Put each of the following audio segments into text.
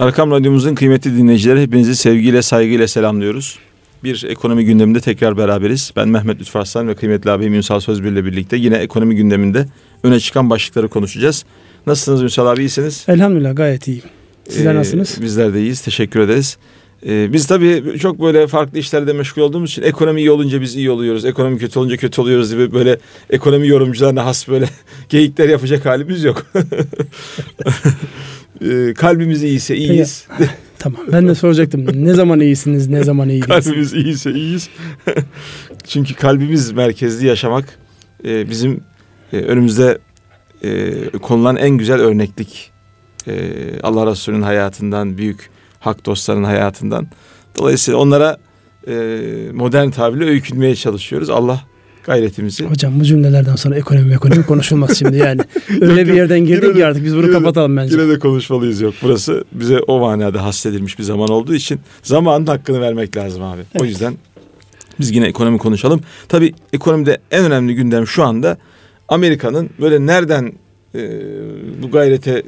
Arkam Radyomuzun kıymetli dinleyicileri hepinizi sevgiyle saygıyla selamlıyoruz. Bir ekonomi gündeminde tekrar beraberiz. Ben Mehmet Lütfü ve kıymetli abim Ünsal Sözbir ile birlikte yine ekonomi gündeminde öne çıkan başlıkları konuşacağız. Nasılsınız Ünsal abi iyisiniz? Elhamdülillah gayet iyiyim. Sizler ee, nasılsınız? Bizler de iyiyiz teşekkür ederiz. Ee, biz tabii çok böyle farklı işlerde meşgul olduğumuz için ekonomi iyi olunca biz iyi oluyoruz. Ekonomi kötü olunca kötü oluyoruz gibi böyle ekonomi yorumcularına has böyle geyikler yapacak halimiz yok. Ee, kalbimiz iyiyse iyiyiz. tamam ben de soracaktım. Ne zaman iyisiniz ne zaman iyi Kalbimiz iyiyse iyiyiz. Çünkü kalbimiz merkezli yaşamak e, bizim e, önümüzde e, konulan en güzel örneklik. Allah Resulü'nün hayatından, büyük hak dostlarının hayatından. Dolayısıyla onlara modern tabirle öykünmeye çalışıyoruz. Allah gayretimizi. Hocam bu cümlelerden sonra ekonomi ekonomi konuşulmaz şimdi yani. Öyle bir yerden girdik ki artık biz bunu kapatalım bence. Yine de konuşmalıyız yok. Burası bize o manada hassedilmiş bir zaman olduğu için zamanın hakkını vermek lazım abi. Evet. O yüzden biz yine ekonomi konuşalım. Tabii ekonomide en önemli gündem şu anda Amerika'nın böyle nereden e, bu gayrete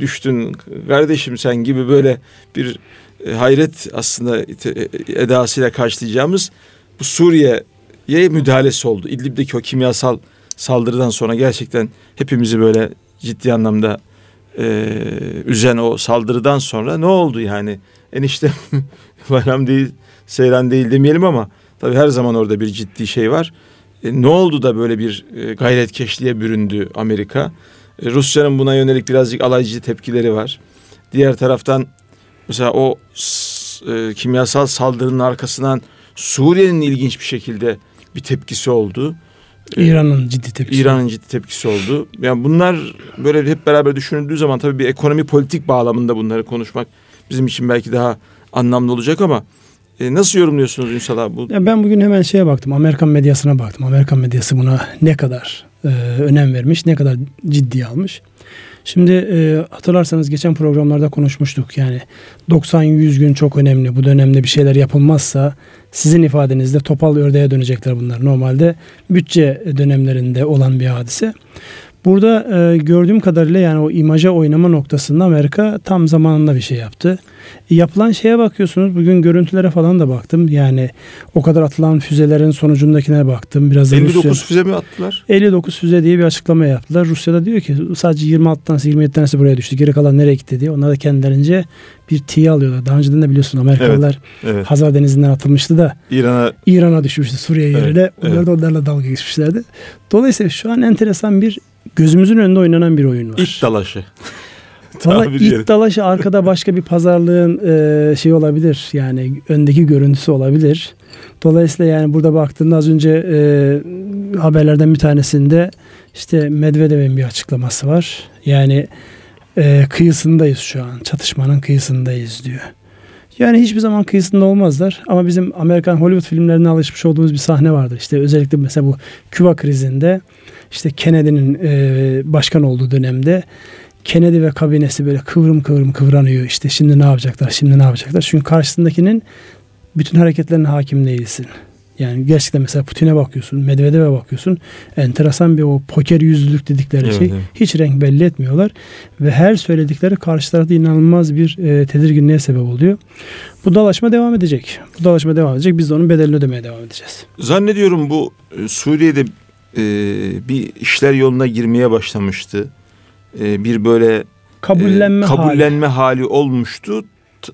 düştün kardeşim sen gibi böyle bir e, hayret aslında e, edasıyla karşılayacağımız bu Suriye ye müdahalesi oldu. İdlib'deki o kimyasal saldırıdan sonra gerçekten hepimizi böyle ciddi anlamda e, üzen o saldırıdan sonra ne oldu yani? Enişte bayram değil, seyran değil demeyelim ama tabii her zaman orada bir ciddi şey var. E, ne oldu da böyle bir e, gayretkeşliğe büründü Amerika? E, Rusya'nın buna yönelik birazcık alaycı tepkileri var. Diğer taraftan mesela o e, kimyasal saldırının arkasından Suriye'nin ilginç bir şekilde bir tepkisi oldu. Ee, İran'ın ciddi tepkisi. İran'ın ciddi tepkisi oldu. Yani bunlar böyle hep beraber düşünüldüğü zaman tabii bir ekonomi politik bağlamında bunları konuşmak bizim için belki daha anlamlı olacak ama e, nasıl yorumluyorsunuz Ünsal abi? Bu? Ya ben bugün hemen şeye baktım. Amerikan medyasına baktım. Amerikan medyası buna ne kadar e, önem vermiş, ne kadar ciddiye almış. Şimdi e, hatırlarsanız geçen programlarda konuşmuştuk. Yani 90-100 gün çok önemli. Bu dönemde bir şeyler yapılmazsa sizin ifadenizde topal ördeğe dönecekler bunlar. Normalde bütçe dönemlerinde olan bir hadise. Burada e, gördüğüm kadarıyla yani o imaja oynama noktasında Amerika tam zamanında bir şey yaptı. E, yapılan şeye bakıyorsunuz. Bugün görüntülere falan da baktım. Yani o kadar atılan füzelerin sonucundakine baktım. Biraz 59 Rusya, füze mi attılar? 59 füze diye bir açıklama yaptılar. Rusya'da diyor ki sadece 26 tanesi 27 tanesi buraya düştü. Geri kalan nereye gitti diye. Onlar da kendilerince bir tiye alıyorlar. Daha önceden de biliyorsun Amerikalılar evet, evet. Hazar Denizi'nden atılmıştı da İran'a İran'a düşmüştü Suriye yerine. Evet, Onlar evet. da onlarla dalga geçmişlerdi. Dolayısıyla şu an enteresan bir gözümüzün önünde oynanan bir oyun var. İt dalaşı. Valla it dalaşı arkada başka bir pazarlığın e, şey olabilir. Yani öndeki görüntüsü olabilir. Dolayısıyla yani burada baktığımda az önce e, haberlerden bir tanesinde işte Medvedev'in bir açıklaması var. Yani e, kıyısındayız şu an. Çatışmanın kıyısındayız diyor. Yani hiçbir zaman kıyısında olmazlar. Ama bizim Amerikan Hollywood filmlerine alışmış olduğumuz bir sahne vardır. İşte özellikle mesela bu Küba krizinde işte Kennedy'nin e, başkan olduğu dönemde Kennedy ve kabinesi böyle kıvrım kıvrım kıvranıyor. İşte şimdi ne yapacaklar, şimdi ne yapacaklar. Çünkü karşısındakinin bütün hareketlerine hakim değilsin. Yani gerçekten mesela Putin'e bakıyorsun, Medvedev'e bakıyorsun. Enteresan bir o poker yüzlülük dedikleri evet, şey. Evet. Hiç renk belli etmiyorlar. Ve her söyledikleri karşı tarafta inanılmaz bir e, tedirginliğe sebep oluyor. Bu dalaşma devam edecek. Bu dalaşma devam edecek. Biz de onun bedelini ödemeye devam edeceğiz. Zannediyorum bu e, Suriye'de e, bir işler yoluna girmeye başlamıştı. E, bir böyle kabullenme, e, kabullenme hali. hali olmuştu.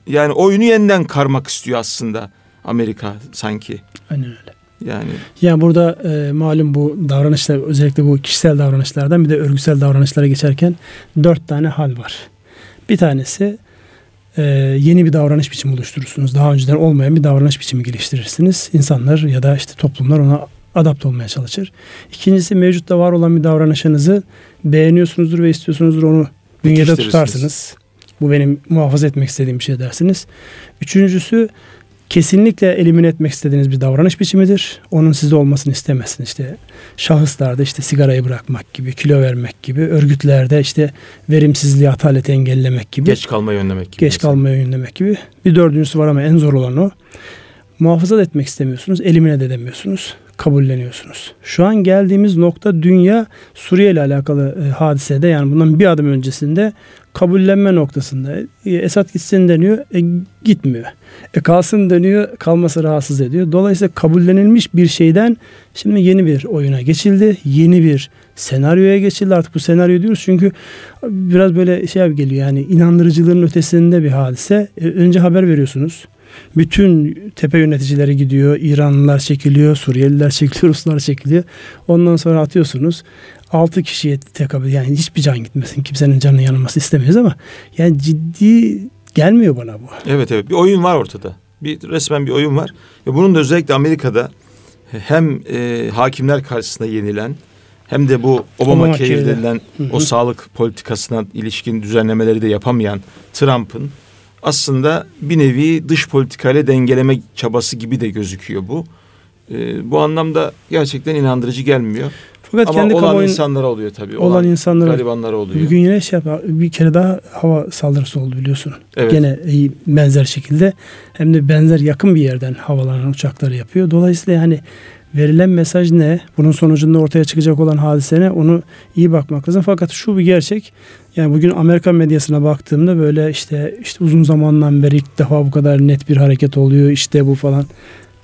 Yani oyunu yeniden karmak istiyor aslında Amerika sanki. Aynen öyle. Yani yani burada e, malum bu davranışlar özellikle bu kişisel davranışlardan bir de örgütsel davranışlara geçerken dört tane hal var. Bir tanesi e, yeni bir davranış biçimi oluşturursunuz. Daha önceden olmayan bir davranış biçimi geliştirirsiniz. İnsanlar ya da işte toplumlar ona adapte olmaya çalışır. İkincisi mevcutta var olan bir davranışınızı beğeniyorsunuzdur ve istiyorsunuzdur onu bünyede tutarsınız. Bu benim muhafaza etmek istediğim bir şey dersiniz. Üçüncüsü kesinlikle elimine etmek istediğiniz bir davranış biçimidir. Onun sizde olmasını istemezsiniz. İşte şahıslarda işte sigarayı bırakmak gibi, kilo vermek gibi, örgütlerde işte verimsizliği, ataleti engellemek gibi. Geç kalmayı önlemek gibi. Geç kalmayı önlemek gibi. Bir dördüncüsü var ama en zor olan o. Muhafaza etmek istemiyorsunuz, elimine de edemiyorsunuz kabulleniyorsunuz. Şu an geldiğimiz nokta dünya Suriye ile alakalı e, hadisede yani bundan bir adım öncesinde kabullenme noktasında. E, Esad gitsin deniyor, e, gitmiyor. E, kalsın deniyor, kalması rahatsız ediyor. Dolayısıyla kabullenilmiş bir şeyden şimdi yeni bir oyuna geçildi. Yeni bir senaryoya geçildi. Artık bu senaryo diyoruz çünkü biraz böyle şey geliyor yani inandırıcılığın ötesinde bir hadise. E, önce haber veriyorsunuz. Bütün tepe yöneticileri gidiyor. İranlılar çekiliyor, Suriyeliler çekiliyor, Ruslar çekiliyor. Ondan sonra atıyorsunuz. 6 kişiye tekabül yani hiçbir can gitmesin. Kimsenin canının yanılması istemeyiz ama yani ciddi gelmiyor bana bu. Evet evet bir oyun var ortada. Bir resmen bir oyun var. Ve bunun da özellikle Amerika'da hem e, hakimler karşısında yenilen hem de bu Obama Care denilen o sağlık politikasına ilişkin düzenlemeleri de yapamayan Trump'ın aslında bir nevi dış politikayla dengeleme çabası gibi de gözüküyor bu. E, bu anlamda gerçekten inandırıcı gelmiyor. Fakat Ama kendi olan insanlara oluyor tabii. Olan, olan insanlara. Garibanlara oluyor. Bugün yine şey yap, bir kere daha hava saldırısı oldu biliyorsun. Evet. Gene benzer şekilde hem de benzer yakın bir yerden havalanan uçakları yapıyor. Dolayısıyla hani verilen mesaj ne? Bunun sonucunda ortaya çıkacak olan hadise ne? Onu iyi bakmak lazım. Fakat şu bir gerçek. Yani bugün Amerikan medyasına baktığımda böyle işte işte uzun zamandan beri ilk defa bu kadar net bir hareket oluyor. İşte bu falan.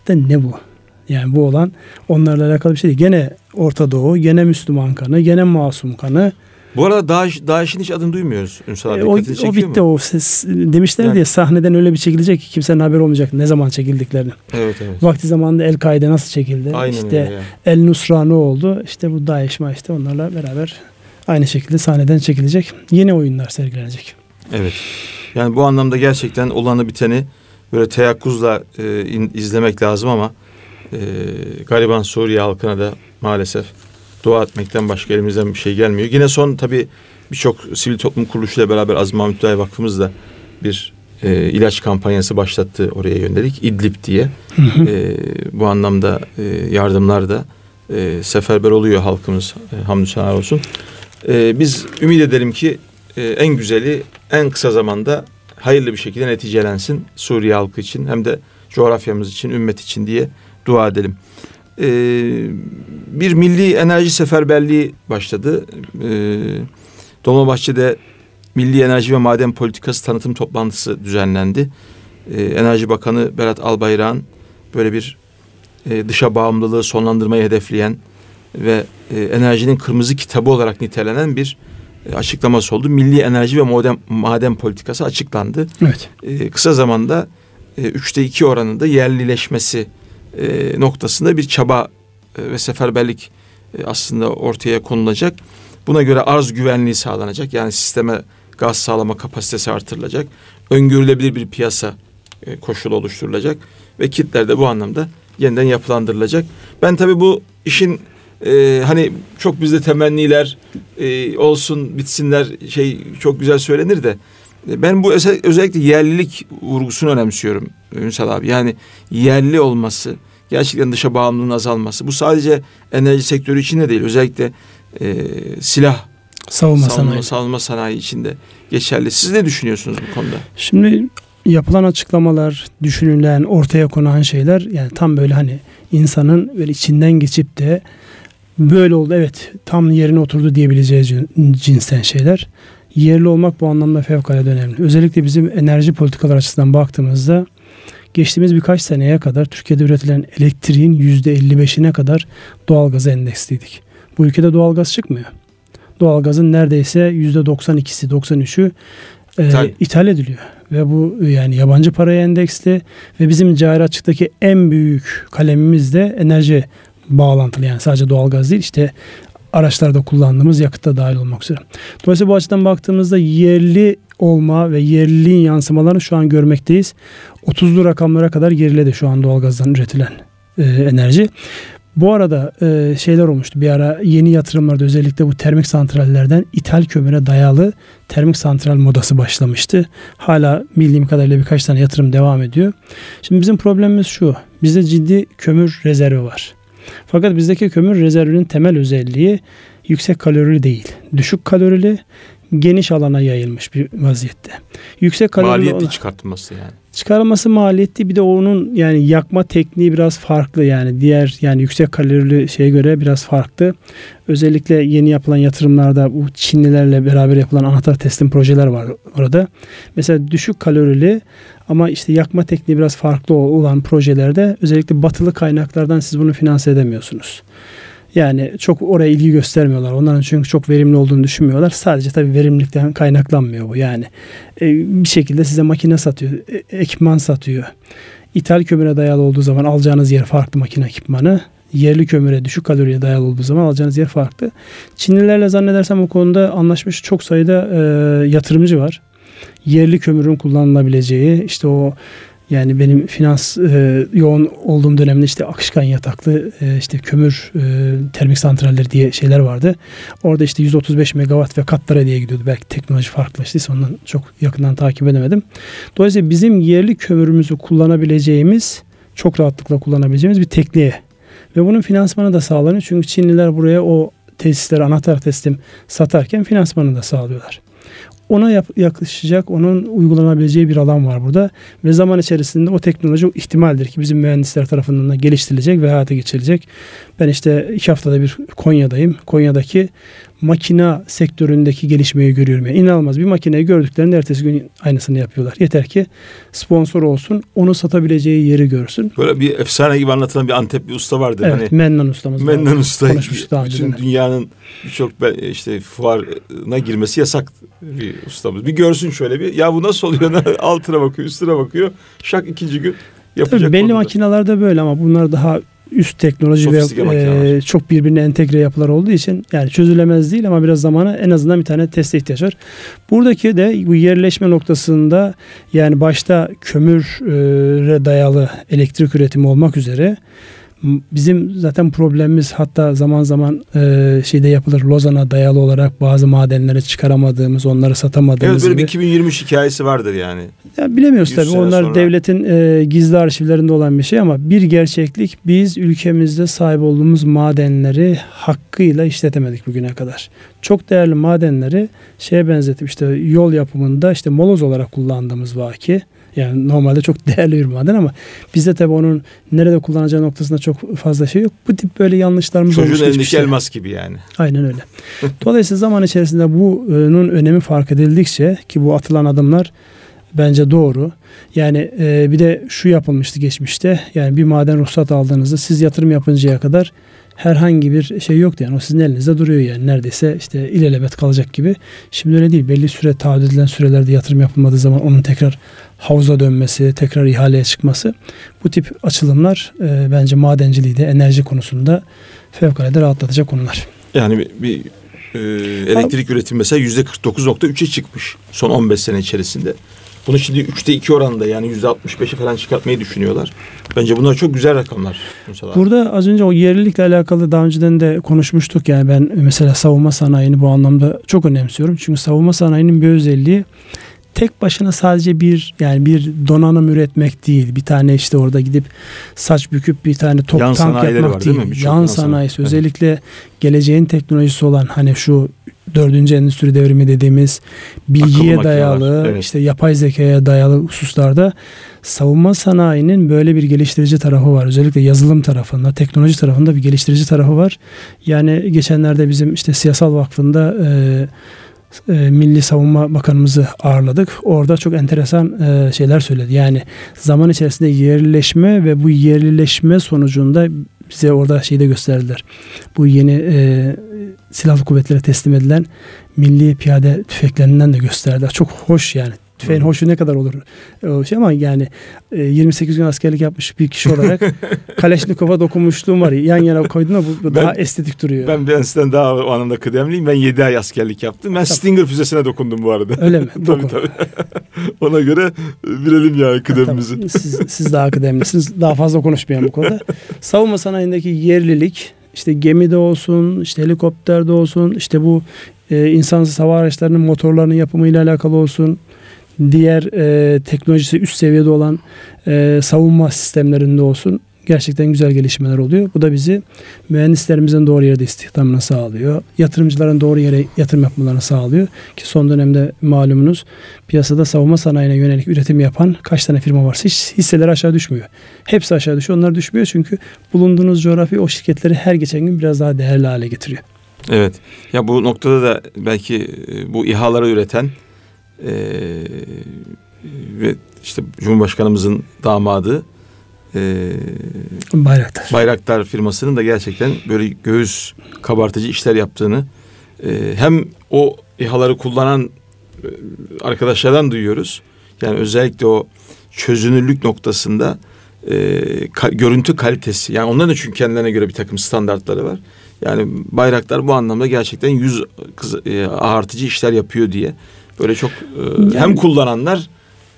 De ne bu? Yani bu olan onlarla alakalı bir şey değil. Gene Orta Doğu, gene Müslüman kanı, gene masum kanı. Bu arada Daesh, Daesh'in hiç adını duymuyoruz Ünsal abi. E, o, o bitti mu? o. Ses, demişler yani. diye sahneden öyle bir çekilecek ki kimsenin haberi olmayacak ne zaman çekildiklerini. Evet evet. Vakti zamanında El Kaide nasıl çekildi? Aynen işte öyle yani. El Nusra ne oldu? İşte bu Daesh ma işte onlarla beraber aynı şekilde sahneden çekilecek. Yeni oyunlar sergilenecek. Evet. Yani bu anlamda gerçekten olanı biteni böyle teyakkuzla e, in, izlemek lazım ama e, gariban Suriye halkına da maalesef dua etmekten başka elimizden bir şey gelmiyor. Yine son tabii birçok sivil toplum kuruluşuyla beraber Mahmut Dağ Vakfımız da bir e, ilaç kampanyası başlattı oraya yönelik İdlib diye. Hı hı. E, bu anlamda e, yardımlar da e, seferber oluyor halkımız e, hamdü olsun. E, biz ümit edelim ki e, en güzeli en kısa zamanda hayırlı bir şekilde neticelensin Suriye halkı için hem de coğrafyamız için, ümmet için diye dua edelim. Ee, bir milli enerji seferberliği başladı. Ee, Dolmabahçe'de Milli Enerji ve Maden Politikası tanıtım toplantısı düzenlendi. Ee, Enerji Bakanı Berat Albayrak'ın böyle bir e, dışa bağımlılığı sonlandırmayı hedefleyen ve e, enerjinin kırmızı kitabı olarak nitelenen bir e, açıklaması oldu. Milli Enerji ve Maden, Maden Politikası açıklandı. Evet. E, kısa zamanda e, üçte iki oranında yerlileşmesi e, noktasında bir çaba e, ve seferberlik e, aslında ortaya konulacak. Buna göre arz güvenliği sağlanacak. Yani sisteme gaz sağlama kapasitesi artırılacak. Öngörülebilir bir piyasa e, koşulu oluşturulacak ve kitler de bu anlamda yeniden yapılandırılacak. Ben tabii bu işin e, hani çok bizde temenniler e, olsun bitsinler şey çok güzel söylenir de ben bu özellikle yerlilik vurgusunu önemsiyorum Ünsal abi. Yani yerli olması, gerçekten dışa bağımlılığın azalması. Bu sadece enerji sektörü için de değil. Özellikle e, silah savunma, savunma sanayi. savunma sanayi içinde geçerli. Siz ne düşünüyorsunuz bu konuda? Şimdi yapılan açıklamalar, düşünülen, ortaya konan şeyler yani tam böyle hani insanın böyle içinden geçip de böyle oldu evet tam yerine oturdu diyebileceği cinsten şeyler yerli olmak bu anlamda fevkalade önemli. Özellikle bizim enerji politikalar açısından baktığımızda geçtiğimiz birkaç seneye kadar Türkiye'de üretilen elektriğin %55'ine kadar doğalgaza endeksliydik. Bu ülkede doğalgaz çıkmıyor. Doğalgazın neredeyse %92'si, 93'ü e, ithal. ithal ediliyor. Ve bu yani yabancı paraya endeksli ve bizim cari açıktaki en büyük kalemimiz de enerji bağlantılı yani sadece doğalgaz değil işte araçlarda kullandığımız yakıtta dahil olmak üzere. Dolayısıyla bu açıdan baktığımızda yerli olma ve yerliliğin yansımalarını şu an görmekteyiz. 30'lu rakamlara kadar geriledi şu an doğalgazdan üretilen e, enerji. Bu arada e, şeyler olmuştu. Bir ara yeni yatırımlarda özellikle bu termik santrallerden ithal kömüre dayalı termik santral modası başlamıştı. Hala bildiğim kadarıyla birkaç tane yatırım devam ediyor. Şimdi bizim problemimiz şu. Bizde ciddi kömür rezervi var. Fakat bizdeki kömür rezervinin temel özelliği yüksek kalorili değil. Düşük kalorili geniş alana yayılmış bir vaziyette. Yüksek kalorili maliyetli olan, çıkartılması yani. Çıkarılması maliyetli bir de onun yani yakma tekniği biraz farklı yani diğer yani yüksek kalorili şeye göre biraz farklı. Özellikle yeni yapılan yatırımlarda bu Çinlilerle beraber yapılan anahtar teslim projeler var orada. Mesela düşük kalorili ama işte yakma tekniği biraz farklı olan projelerde özellikle batılı kaynaklardan siz bunu finanse edemiyorsunuz. Yani çok oraya ilgi göstermiyorlar. Onların çünkü çok verimli olduğunu düşünmüyorlar. Sadece tabii verimlilikten kaynaklanmıyor bu yani. E, bir şekilde size makine satıyor, e, ekipman satıyor. İthal kömüre dayalı olduğu zaman alacağınız yer farklı makine ekipmanı. Yerli kömüre düşük kaloriye dayalı olduğu zaman alacağınız yer farklı. Çinlilerle zannedersem bu konuda anlaşmış çok sayıda e, yatırımcı var. Yerli kömürün kullanılabileceği işte o yani benim finans e, yoğun olduğum dönemde işte akışkan yataklı e, işte kömür e, termik santralleri diye şeyler vardı. Orada işte 135 megawatt ve katlara diye gidiyordu. Belki teknoloji farklılaştıysa ondan çok yakından takip edemedim. Dolayısıyla bizim yerli kömürümüzü kullanabileceğimiz çok rahatlıkla kullanabileceğimiz bir tekniğe ve bunun finansmanı da sağlanıyor. Çünkü Çinliler buraya o tesisleri anahtar teslim satarken finansmanı da sağlıyorlar ona yap, yaklaşacak, onun uygulanabileceği bir alan var burada. Ve zaman içerisinde o teknoloji ihtimaldir ki bizim mühendisler tarafından da geliştirilecek ve hayata geçirilecek. Ben işte iki haftada bir Konya'dayım. Konya'daki makina sektöründeki gelişmeyi görüyorum. Yani inanılmaz bir makineyi gördüklerinde ertesi gün aynısını yapıyorlar. Yeter ki sponsor olsun, onu satabileceği yeri görsün. Böyle bir efsane gibi anlatılan bir Antep bir usta vardı. Evet, hani, Mennan ustamız Mennan usta. Bütün dünyanın birçok işte fuarına girmesi yasak bir ustamız. Bir görsün şöyle bir ya bu nasıl oluyor? Altına bakıyor, üstüne bakıyor. Şak ikinci gün yapacak. Tabii belli makinelerde böyle ama bunlar daha üst teknoloji ve e, çok birbirine entegre yapılar olduğu için yani çözülemez değil ama biraz zamana en azından bir tane teste ihtiyaç var. Buradaki de bu yerleşme noktasında yani başta kömüre dayalı elektrik üretimi olmak üzere Bizim zaten problemimiz hatta zaman zaman e, şeyde yapılır Lozan'a dayalı olarak bazı madenleri çıkaramadığımız, onları satamadığımız Evet böyle bir 2023 hikayesi vardır yani. Ya bilemiyoruz tabii. Onlar sonra... devletin e, gizli arşivlerinde olan bir şey ama bir gerçeklik biz ülkemizde sahip olduğumuz madenleri hakkıyla işletemedik bugüne kadar. Çok değerli madenleri şeye benzetip işte yol yapımında işte moloz olarak kullandığımız vaki yani normalde çok değerli bir maden ama bizde tabii onun nerede kullanacağı noktasında çok fazla şey yok. Bu tip böyle yanlışlarımız Çocuğun olmuş. Çocuğun elindeki elmas gibi yani. Aynen öyle. Dolayısıyla zaman içerisinde bunun önemi fark edildikçe ki bu atılan adımlar bence doğru. Yani e, bir de şu yapılmıştı geçmişte. Yani bir maden ruhsat aldığınızda siz yatırım yapıncaya kadar herhangi bir şey yoktu yani o sizin elinizde duruyor yani neredeyse işte ilelebet kalacak gibi. Şimdi öyle değil belli süre taahhüt edilen sürelerde yatırım yapılmadığı zaman onun tekrar havuza dönmesi, tekrar ihaleye çıkması bu tip açılımlar e, bence madenciliği de enerji konusunda fevkalade rahatlatacak konular. Yani bir, bir e, elektrik üretimi mesela yüzde 49.3'e çıkmış son 15 sene içerisinde. Bunu şimdi üçte iki oranda yani yüzde 65'i falan çıkartmayı düşünüyorlar. Bence bunlar çok güzel rakamlar. Mesela. Burada az önce o yerlilikle alakalı daha önceden de konuşmuştuk. Yani ben mesela savunma sanayini bu anlamda çok önemsiyorum. Çünkü savunma sanayinin bir özelliği tek başına sadece bir yani bir donanım üretmek değil. Bir tane işte orada gidip saç büküp bir tane top yan tank yapmak var, değil. değil mi? Yan, yan sanayisi sanayi. özellikle geleceğin teknolojisi olan hani şu dördüncü endüstri devrimi dediğimiz bilgiye Akıllı dayalı evet. işte yapay zekaya dayalı hususlarda savunma sanayinin böyle bir geliştirici tarafı var. Özellikle yazılım tarafında, teknoloji tarafında bir geliştirici tarafı var. Yani geçenlerde bizim işte siyasal vakfında e, e, Milli Savunma Bakanımızı ağırladık. Orada çok enteresan e, şeyler söyledi. Yani zaman içerisinde yerleşme ve bu yerleşme sonucunda bize orada şeyi de gösterdiler. Bu yeni e, silahlı kuvvetlere teslim edilen milli piyade tüfeklerinden de gösterdiler. Çok hoş yani tüfeğin hoşu ne kadar olur o şey ama yani 28 e, gün askerlik yapmış bir kişi olarak Kaleşnikov'a dokunmuşluğum var. Yan yana koyduğunda bu ben, daha estetik duruyor. Ben ben sizden daha o anlamda kıdemliyim. Ben 7 ay askerlik yaptım. Ben tabii. Stinger füzesine dokundum bu arada. Öyle mi? tabii tabii. Ona göre bilelim yani kıdemimizi. Tabii. Siz, siz daha kıdemlisiniz. Daha fazla konuşmayalım bu konuda. Savunma sanayindeki yerlilik işte gemide olsun, işte helikopterde olsun, işte bu e, insansız hava araçlarının motorlarının yapımıyla alakalı olsun, diğer e, teknolojisi üst seviyede olan e, savunma sistemlerinde olsun gerçekten güzel gelişmeler oluyor. Bu da bizi mühendislerimizin doğru yerde istihdamını sağlıyor. Yatırımcıların doğru yere yatırım yapmalarını sağlıyor. Ki son dönemde malumunuz piyasada savunma sanayine yönelik üretim yapan kaç tane firma varsa hiç hisseleri aşağı düşmüyor. Hepsi aşağı düşüyor. Onlar düşmüyor çünkü bulunduğunuz coğrafya o şirketleri her geçen gün biraz daha değerli hale getiriyor. Evet. Ya bu noktada da belki e, bu İHA'ları üreten e, ve işte Cumhurbaşkanımızın damadı e, Bayraktar. Bayraktar firmasının da gerçekten böyle göğüs kabartıcı işler yaptığını e, hem o İHA'ları kullanan e, arkadaşlardan duyuyoruz. Yani özellikle o çözünürlük noktasında e, ka, görüntü kalitesi. Yani onların da çünkü kendilerine göre bir takım standartları var. Yani Bayraktar bu anlamda gerçekten yüz kız, e, artıcı işler yapıyor diye böyle çok e, yani, hem kullananlar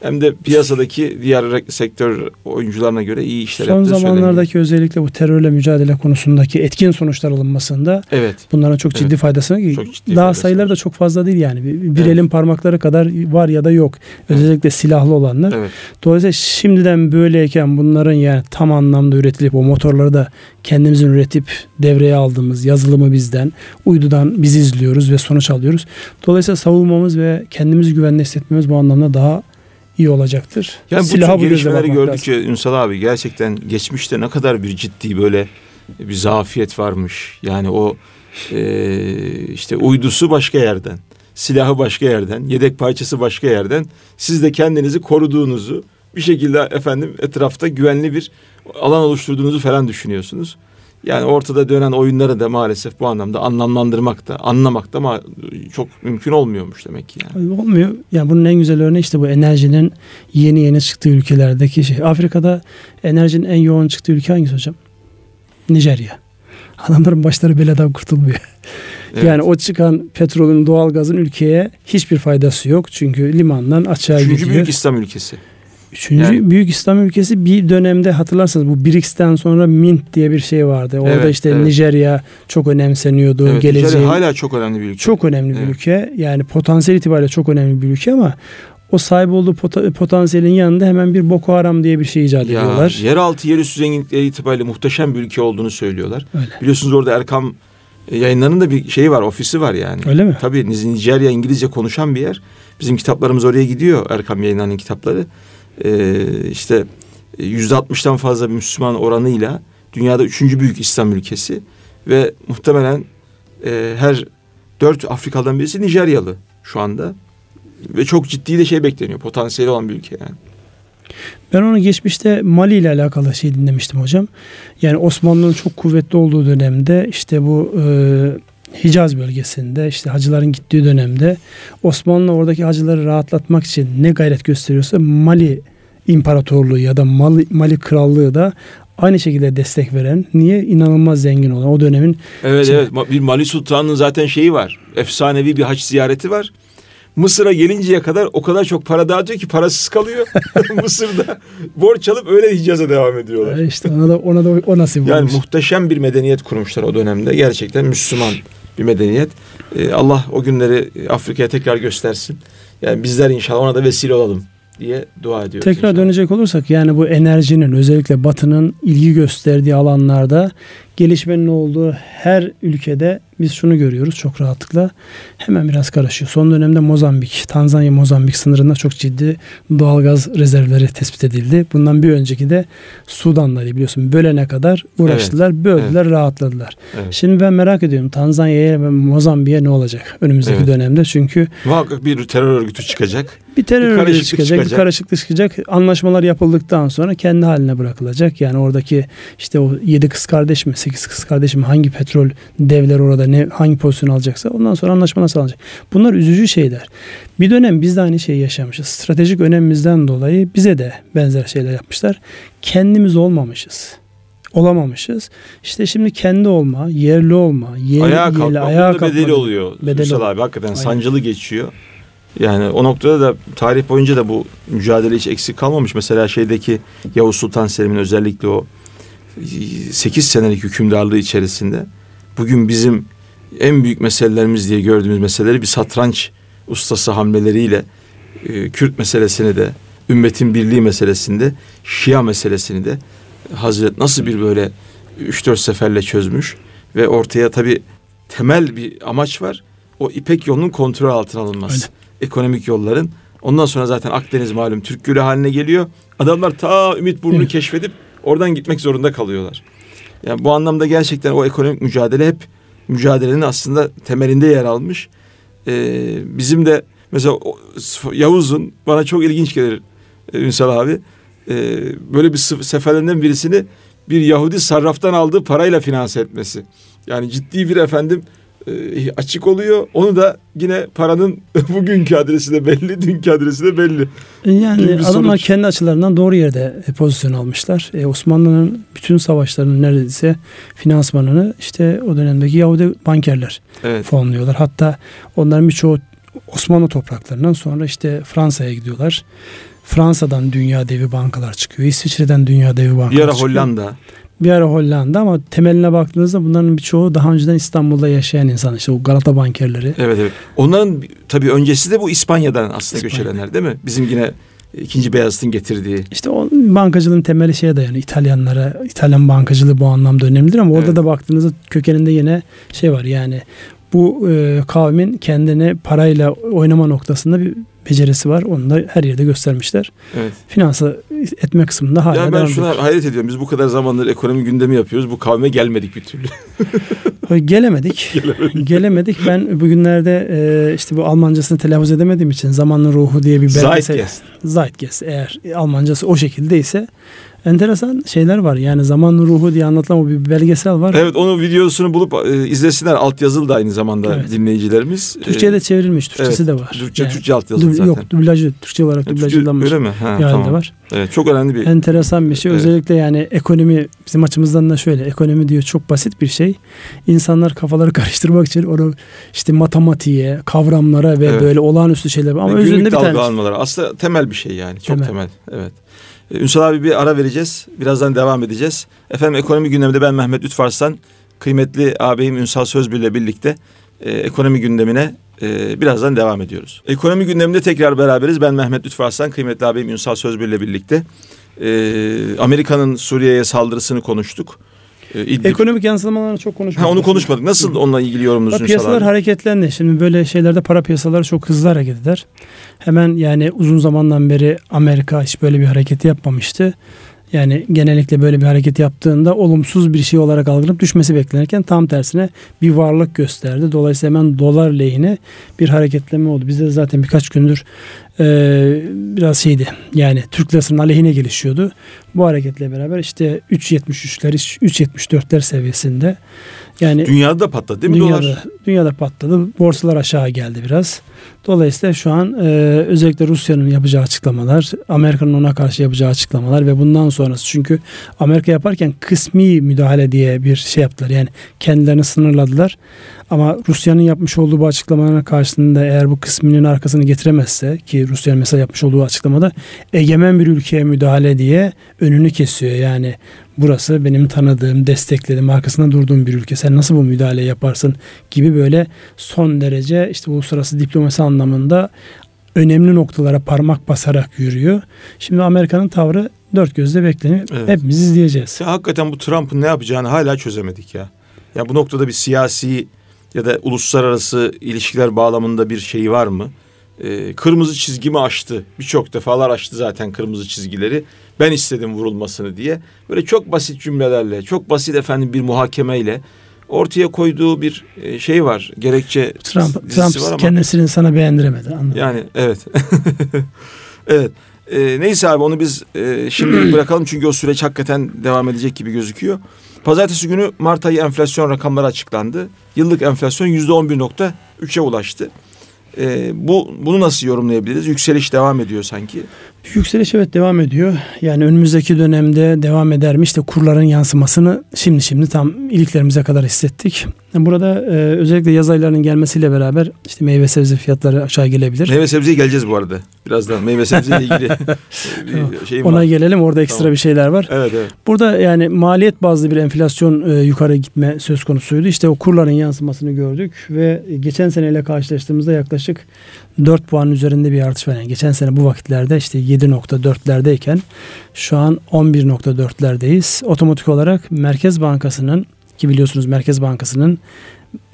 hem de piyasadaki diğer sektör oyuncularına göre iyi işler Son zamanlardaki özellikle bu terörle mücadele konusundaki etkin sonuçlar alınmasında evet. bunların çok ciddi evet. faydasını çok ciddi daha sayıları da çok fazla değil yani. Bir, bir evet. elin parmakları kadar var ya da yok. Özellikle evet. silahlı olanlar. Evet. Dolayısıyla şimdiden böyleyken bunların yani tam anlamda üretilip o motorları da kendimizin üretip devreye aldığımız yazılımı bizden, uydudan biz izliyoruz ve sonuç alıyoruz. Dolayısıyla savunmamız ve kendimizi güvenli hissetmemiz bu anlamda daha iyi olacaktır. Yani Silahı bu gelişmeleri gördükçe lazım. Ünsal abi gerçekten geçmişte ne kadar bir ciddi böyle bir zafiyet varmış. Yani o e, işte uydusu başka yerden, silahı başka yerden, yedek parçası başka yerden. Siz de kendinizi koruduğunuzu bir şekilde efendim etrafta güvenli bir alan oluşturduğunuzu falan düşünüyorsunuz. Yani ortada dönen oyunları da maalesef bu anlamda anlamlandırmak da anlamak da çok mümkün olmuyormuş demek ki yani. Olmuyor. Yani bunun en güzel örneği işte bu enerjinin yeni yeni çıktığı ülkelerdeki şey. Afrika'da enerjinin en yoğun çıktığı ülke hangisi hocam? Nijerya. Adamların başları beladan kurtulmuyor. Evet. Yani o çıkan petrolün, doğalgazın ülkeye hiçbir faydası yok. Çünkü limandan açığa Üçüncü gidiyor. Üçüncü büyük İslam ülkesi. Üçüncü yani, büyük İslam ülkesi bir dönemde hatırlarsanız bu BRICS'ten sonra Mint diye bir şey vardı. Orada evet, işte evet. Nijerya çok önemseniyordu. Evet, Geleceği, Nijerya hala çok önemli bir ülke. Çok önemli evet. bir ülke. Yani potansiyel itibariyle çok önemli bir ülke ama o sahip olduğu pot- potansiyelin yanında hemen bir Boko Haram diye bir şey icat ya, ediyorlar. Yeraltı yerüstü zenginlikleri itibariyle muhteşem bir ülke olduğunu söylüyorlar. Öyle. Biliyorsunuz orada Erkam yayınlarının da bir şeyi var, ofisi var yani. Öyle mi? Tabii Nijerya İngilizce konuşan bir yer. Bizim kitaplarımız oraya gidiyor Erkam yayınlarının kitapları e, işte yüzde altmıştan fazla bir Müslüman oranıyla dünyada üçüncü büyük İslam ülkesi ve muhtemelen e, her dört Afrikalı'dan birisi Nijeryalı şu anda ve çok ciddi de şey bekleniyor potansiyeli olan bir ülke yani. Ben onu geçmişte Mali ile alakalı şey dinlemiştim hocam. Yani Osmanlı'nın çok kuvvetli olduğu dönemde işte bu e, Hicaz bölgesinde işte hacıların gittiği dönemde Osmanlı oradaki hacıları rahatlatmak için ne gayret gösteriyorsa Mali İmparatorluğu ya da Mali, Mali Krallığı da aynı şekilde destek veren niye inanılmaz zengin olan o dönemin Evet şey, evet bir Mali Sultanı'nın zaten şeyi var. Efsanevi bir haç ziyareti var. Mısır'a gelinceye kadar o kadar çok para dağıtıyor ki parasız kalıyor. Mısır'da borç alıp öyle Hicaz'a devam ediyorlar. E işte ona da ona da o nasip Yani olmuş. muhteşem bir medeniyet kurmuşlar o dönemde. Gerçekten Müslüman bir medeniyet. Ee, Allah o günleri Afrika'ya tekrar göstersin. Yani bizler inşallah ona da vesile olalım diye dua ediyoruz. Tekrar inşallah. dönecek olursak yani bu enerjinin özellikle batının ilgi gösterdiği alanlarda gelişmenin olduğu her ülkede biz şunu görüyoruz çok rahatlıkla. Hemen biraz karışıyor. Son dönemde Mozambik, Tanzanya Mozambik sınırında çok ciddi doğalgaz rezervleri tespit edildi. Bundan bir önceki de Sudan'da biliyorsun bölene kadar uğraştılar. Evet. Böldüler, evet. rahatladılar. Evet. Şimdi ben merak ediyorum Tanzanya'ya ve Mozambik'e ne olacak önümüzdeki evet. dönemde? Çünkü muhakkak bir terör örgütü çıkacak. Bir terör bir örgütü çıkacak, çıkacak, bir karışıklık çıkacak. Anlaşmalar yapıldıktan sonra kendi haline bırakılacak. Yani oradaki işte o yedi kız kardeş mi, sekiz kız kardeş mi hangi petrol devler orada ne hangi pozisyon alacaksa ondan sonra anlaşma nasıl alacak? Bunlar üzücü şeyler. Bir dönem biz de aynı şeyi yaşamışız. Stratejik önemimizden dolayı bize de benzer şeyler yapmışlar. Kendimiz olmamışız olamamışız. İşte şimdi kendi olma, yerli olma, yer, ayağa kalkma, yerli, ayağa kalkma bedeli oluyor. Bedeli abi hakikaten Aynen. sancılı geçiyor. Yani o noktada da tarih boyunca da bu mücadele hiç eksik kalmamış. Mesela şeydeki Yavuz Sultan Selim'in özellikle o 8 senelik hükümdarlığı içerisinde bugün bizim en büyük meselelerimiz diye gördüğümüz meseleleri bir satranç ustası hamleleriyle e, Kürt meselesini de ümmetin birliği meselesinde Şia meselesini de Hazret nasıl bir böyle 3-4 seferle çözmüş ve ortaya tabi temel bir amaç var. O İpek yolunun kontrol altına alınması. Öyle. Ekonomik yolların. Ondan sonra zaten Akdeniz malum Türk Gölü haline geliyor. Adamlar ta Ümit Burnu'nu keşfedip oradan gitmek zorunda kalıyorlar. Yani bu anlamda gerçekten o ekonomik mücadele hep mücadelenin aslında temelinde yer almış. Ee, bizim de mesela Yavuz'un bana çok ilginç gelir e, Ünsal abi. Ee, böyle bir seferlerinden birisini bir Yahudi sarraftan aldığı parayla finanse etmesi. Yani ciddi bir efendim e, açık oluyor. Onu da yine paranın bugünkü adresi de belli, dünkü adresi de belli. Yani adamlar kendi açılarından doğru yerde e, pozisyon almışlar. E, Osmanlı'nın bütün savaşlarının neredeyse finansmanını işte o dönemdeki Yahudi bankerler evet. fonluyorlar. Hatta onların birçoğu Osmanlı topraklarından sonra işte Fransa'ya gidiyorlar. Fransa'dan dünya devi bankalar çıkıyor. İsviçre'den dünya devi bankalar çıkıyor. Bir ara Hollanda bir ara Hollanda ama temeline baktığınızda bunların birçoğu daha önceden İstanbul'da yaşayan insan işte o Galata bankerleri. Evet evet. Onların tabii öncesi de bu İspanya'dan aslında İspanya. göçelenler değil mi? Bizim yine ikinci Beyazıt'ın getirdiği. İşte o bankacılığın temeli şeye dayanıyor. İtalyanlara, İtalyan bankacılığı bu anlamda önemlidir ama orada evet. da baktığınızda kökeninde yine şey var yani bu e, kavmin kendini parayla oynama noktasında bir becerisi var. Onu da her yerde göstermişler. Evet. Finansa etme kısmında hala ya ben şuna hayret ediyorum. Biz bu kadar zamandır ekonomi gündemi yapıyoruz. Bu kavme gelmedik bir türlü. Gelemedik. Gelemedik. Gelemedik. Ben bugünlerde e, işte bu Almancasını telaffuz edemediğim için Zamanın Ruhu diye bir belgesel. Zeitgeist. Zeitgeist. Eğer Almancası o şekildeyse enteresan şeyler var. Yani zaman ruhu diye anlatılan bir belgesel var. Evet onun videosunu bulup e, izlesinler. Altyazılı da aynı zamanda evet. dinleyicilerimiz. Türkçe'ye de çevrilmiş. Türkçesi evet, de var. Türkçe, yani, Türkçe altyazılı zaten. Yok dublajı. Türkçe olarak dublajlanmış. Öyle mi? Ha, bir tamam. var. Evet çok önemli bir. Enteresan bir şey. Evet. Özellikle yani ekonomi bizim açımızdan da şöyle. Ekonomi diyor çok basit bir şey. İnsanlar kafaları karıştırmak için onu işte matematiğe, kavramlara ve evet. böyle olağanüstü şeyler ama özünde bir tane. Aslında temel bir şey yani. Çok temel. temel. Evet. Ee, Ünsal abi bir ara vereceğiz. Birazdan devam edeceğiz. Efendim ekonomi gündeminde ben Mehmet Lütfarslan. Kıymetli ağabeyim Ünsal Sözbül ile birlikte e, ekonomi gündemine e, birazdan devam ediyoruz. Ekonomi gündeminde tekrar beraberiz. Ben Mehmet Lütfarslan, kıymetli ağabeyim Ünsal Sözbül ile birlikte. E, Amerika'nın Suriye'ye saldırısını konuştuk. E, İdlib. Ekonomik yansımalarını çok konuşmadık. Ha, onu konuşmadık. Nasıl onunla ilgili yorumunuz? Piyasalar hareketlendi. Şimdi böyle şeylerde para piyasaları çok hızlı hareket eder. Hemen yani uzun zamandan beri Amerika hiç böyle bir hareketi yapmamıştı. Yani genellikle böyle bir hareket yaptığında olumsuz bir şey olarak algılanıp düşmesi beklenirken tam tersine bir varlık gösterdi. Dolayısıyla hemen dolar lehine bir hareketleme oldu. Bizde zaten birkaç gündür e, biraz şeydi yani Türk lirasının aleyhine gelişiyordu. Bu hareketle beraber işte 3.73'ler 3.74'ler seviyesinde yani dünyada da patladı değil mi dünyada, dolar? Dünyada patladı. Borsalar aşağı geldi biraz. Dolayısıyla şu an e, özellikle Rusya'nın yapacağı açıklamalar, Amerika'nın ona karşı yapacağı açıklamalar ve bundan sonrası çünkü Amerika yaparken kısmi müdahale diye bir şey yaptılar. Yani kendilerini sınırladılar. Ama Rusya'nın yapmış olduğu bu açıklamaların karşısında eğer bu kısminin arkasını getiremezse ki Rusya'nın mesela yapmış olduğu açıklamada egemen bir ülkeye müdahale diye önünü kesiyor. Yani burası benim tanıdığım, desteklediğim, arkasında durduğum bir ülke. Sen nasıl bu müdahale yaparsın gibi böyle son derece işte uluslararası diplomasi anlamında önemli noktalara parmak basarak yürüyor. Şimdi Amerika'nın tavrı dört gözle bekleniyor. Evet. Hepimiz izleyeceğiz. Ya, hakikaten bu Trump'ın ne yapacağını hala çözemedik ya. Ya bu noktada bir siyasi ya da uluslararası ilişkiler bağlamında bir şey var mı? Ee, kırmızı çizgimi aştı. Birçok defalar aştı zaten kırmızı çizgileri. Ben istedim vurulmasını diye. Böyle çok basit cümlelerle, çok basit efendim bir muhakemeyle ortaya koyduğu bir e, şey var. Gerekçe Trump, Trump var ama. kendisini sana beğendiremedi. Anladım. Yani evet. evet. E, neyse abi onu biz e, şimdi bırakalım çünkü o süreç hakikaten devam edecek gibi gözüküyor. Pazartesi günü Mart ayı enflasyon rakamları açıklandı. Yıllık enflasyon yüzde on bir nokta üçe ulaştı. E, bu bunu nasıl yorumlayabiliriz? Yükseliş devam ediyor sanki. Yükseliş evet devam ediyor. Yani önümüzdeki dönemde devam eder mi? İşte kurların yansımasını şimdi şimdi tam iliklerimize kadar hissettik. Burada e, özellikle yaz aylarının gelmesiyle beraber işte meyve sebze fiyatları aşağı gelebilir. Meyve sebzeye geleceğiz bu arada. Birazdan meyve sebze ile ilgili bir şeyim Ona var. gelelim. Orada ekstra tamam. bir şeyler var. Evet, evet. Burada yani maliyet bazlı bir enflasyon e, yukarı gitme söz konusuydu. İşte o kurların yansımasını gördük ve geçen seneyle karşılaştığımızda yaklaşık 4 puan üzerinde bir artış var. Yani geçen sene bu vakitlerde işte 7.4'lerdeyken şu an 11.4'lerdeyiz. Otomatik olarak Merkez Bankası'nın ki biliyorsunuz Merkez Bankası'nın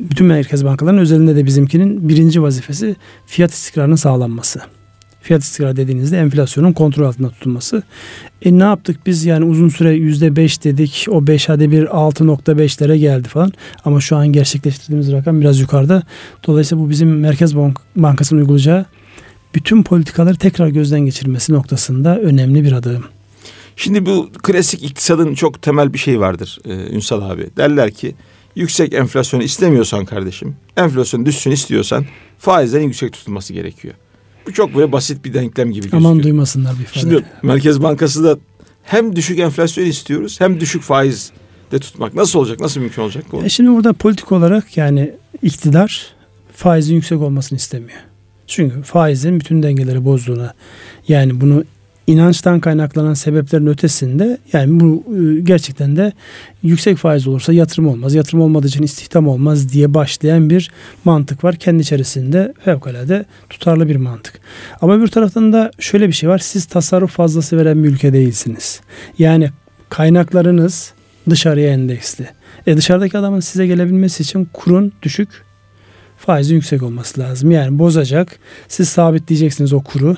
bütün merkez bankaların özelinde de bizimkinin birinci vazifesi fiyat istikrarının sağlanması. Fiyat istikrarı dediğinizde enflasyonun kontrol altında tutulması. E ne yaptık biz yani uzun süre yüzde beş dedik. O beş hadi bir 6.5'lere geldi falan. Ama şu an gerçekleştirdiğimiz rakam biraz yukarıda. Dolayısıyla bu bizim Merkez Bankası'nın uygulayacağı bütün politikaları tekrar gözden geçirmesi noktasında önemli bir adım. Şimdi bu klasik iktisadın çok temel bir şey vardır e, Ünsal abi. Derler ki yüksek enflasyonu istemiyorsan kardeşim, enflasyon düşsün istiyorsan faizlerin yüksek tutulması gerekiyor. Bu çok böyle basit bir denklem gibi gözüküyor. Aman duymasınlar bir ifade. Şimdi Merkez Bankası da hem düşük enflasyon istiyoruz hem düşük faiz de tutmak. Nasıl olacak? Nasıl mümkün olacak? E şimdi burada politik olarak yani iktidar faizin yüksek olmasını istemiyor. Çünkü faizin bütün dengeleri bozduğuna yani bunu inançtan kaynaklanan sebeplerin ötesinde yani bu e, gerçekten de yüksek faiz olursa yatırım olmaz. Yatırım olmadığı için istihdam olmaz diye başlayan bir mantık var. Kendi içerisinde fevkalade tutarlı bir mantık. Ama bir taraftan da şöyle bir şey var. Siz tasarruf fazlası veren bir ülke değilsiniz. Yani kaynaklarınız dışarıya endeksli. E dışarıdaki adamın size gelebilmesi için kurun düşük, faizin yüksek olması lazım. Yani bozacak. Siz sabitleyeceksiniz o kuru.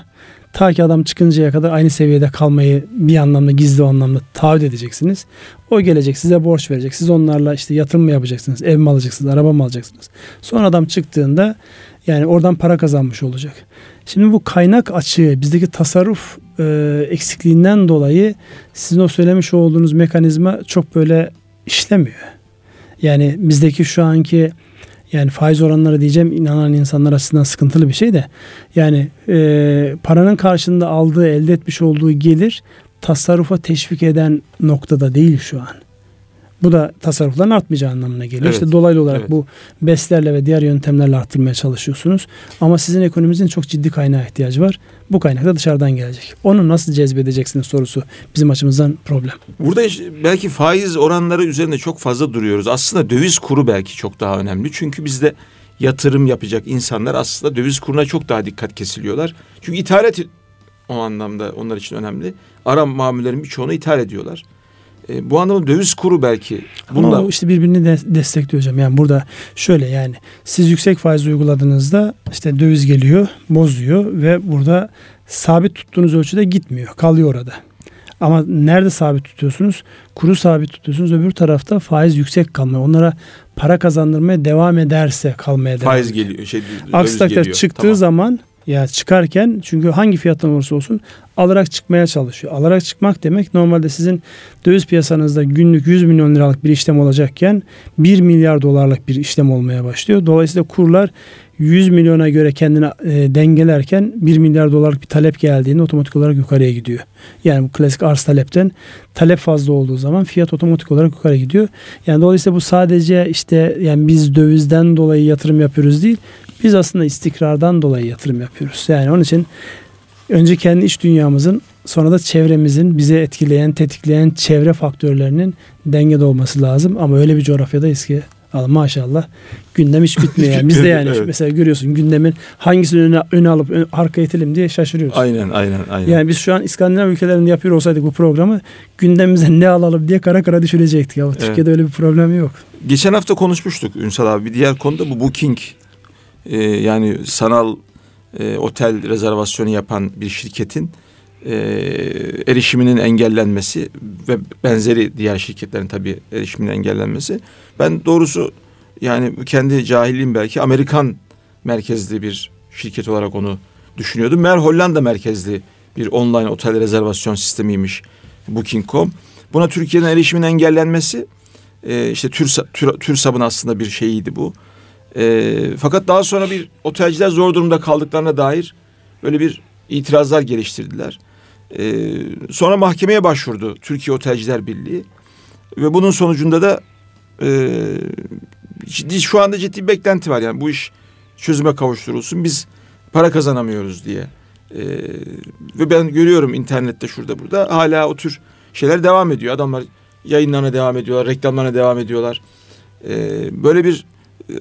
Ta ki adam çıkıncaya kadar aynı seviyede kalmayı bir anlamda gizli anlamda taahhüt edeceksiniz. O gelecek size borç verecek. Siz onlarla işte yatırım mı yapacaksınız? Ev mi alacaksınız? Araba mı alacaksınız? Sonra adam çıktığında yani oradan para kazanmış olacak. Şimdi bu kaynak açığı bizdeki tasarruf e, eksikliğinden dolayı sizin o söylemiş olduğunuz mekanizma çok böyle işlemiyor. Yani bizdeki şu anki yani faiz oranları diyeceğim inanan insanlar açısından sıkıntılı bir şey de. Yani e, paranın karşında aldığı elde etmiş olduğu gelir tasarrufa teşvik eden noktada değil şu an. Bu da tasarrufların artmayacağı anlamına geliyor. Evet. İşte dolaylı olarak evet. bu beslerle ve diğer yöntemlerle arttırmaya çalışıyorsunuz. Ama sizin ekonominizin çok ciddi kaynağa ihtiyacı var. Bu kaynak da dışarıdan gelecek. Onu nasıl cezbedeceksiniz sorusu bizim açımızdan problem. Burada belki faiz oranları üzerinde çok fazla duruyoruz. Aslında döviz kuru belki çok daha önemli. Çünkü bizde yatırım yapacak insanlar aslında döviz kuruna çok daha dikkat kesiliyorlar. Çünkü ithalat o anlamda onlar için önemli. Ara mamullerin birçoğunu ithal ediyorlar. E, bu anlamda döviz kuru belki. Bununla... Ama işte birbirini de destekliyor hocam. Yani burada şöyle yani siz yüksek faiz uyguladığınızda işte döviz geliyor, bozuyor ve burada sabit tuttuğunuz ölçüde gitmiyor. Kalıyor orada. Ama nerede sabit tutuyorsunuz? Kuru sabit tutuyorsunuz. Öbür tarafta faiz yüksek kalmıyor. Onlara para kazandırmaya devam ederse kalmaya devam Faiz geliyor. Şey, Aksi takdirde çıktığı tamam. zaman ya çıkarken çünkü hangi fiyattan olursa olsun alarak çıkmaya çalışıyor. Alarak çıkmak demek normalde sizin döviz piyasanızda günlük 100 milyon liralık bir işlem olacakken 1 milyar dolarlık bir işlem olmaya başlıyor. Dolayısıyla kurlar 100 milyona göre kendini e, dengelerken 1 milyar dolarlık bir talep geldiğinde otomatik olarak yukarıya gidiyor. Yani bu klasik arz talepten talep fazla olduğu zaman fiyat otomatik olarak yukarı gidiyor. Yani dolayısıyla bu sadece işte yani biz dövizden dolayı yatırım yapıyoruz değil. Biz aslında istikrardan dolayı yatırım yapıyoruz. Yani onun için önce kendi iç dünyamızın sonra da çevremizin bizi etkileyen, tetikleyen çevre faktörlerinin dengede olması lazım. Ama öyle bir coğrafyadayız ki Allah maşallah gündem hiç bitmiyor. Yani. Biz de yani evet. mesela görüyorsun gündemin hangisini öne, öne alıp ön, arka itelim diye şaşırıyoruz. Aynen aynen aynen. Yani biz şu an İskandinav ülkelerinde yapıyor olsaydık bu programı gündemimize ne alalım diye kara kara düşünecektik. Ya. Evet. Türkiye'de öyle bir problem yok. Geçen hafta konuşmuştuk Ünsal abi. Bir diğer konuda bu Booking e, yani sanal e, otel rezervasyonu yapan bir şirketin e, erişiminin engellenmesi ve benzeri diğer şirketlerin tabii erişiminin engellenmesi. Ben doğrusu yani kendi cahilliğim belki Amerikan merkezli bir şirket olarak onu düşünüyordum. Meğer Hollanda merkezli bir online otel rezervasyon sistemiymiş Booking.com. Buna Türkiye'nin erişimin engellenmesi e, işte tür, tür, TÜRSAB'ın aslında bir şeyiydi bu. E, fakat daha sonra bir otelciler zor durumda kaldıklarına dair böyle bir itirazlar geliştirdiler. E, sonra mahkemeye başvurdu Türkiye Otelciler Birliği ve bunun sonucunda da e, ciddi, şu anda ciddi bir beklenti var yani bu iş çözüme kavuşturulsun biz para kazanamıyoruz diye. E, ve ben görüyorum internette şurada burada hala o tür şeyler devam ediyor. Adamlar yayınlarına devam ediyorlar, reklamlarına devam ediyorlar. E, böyle bir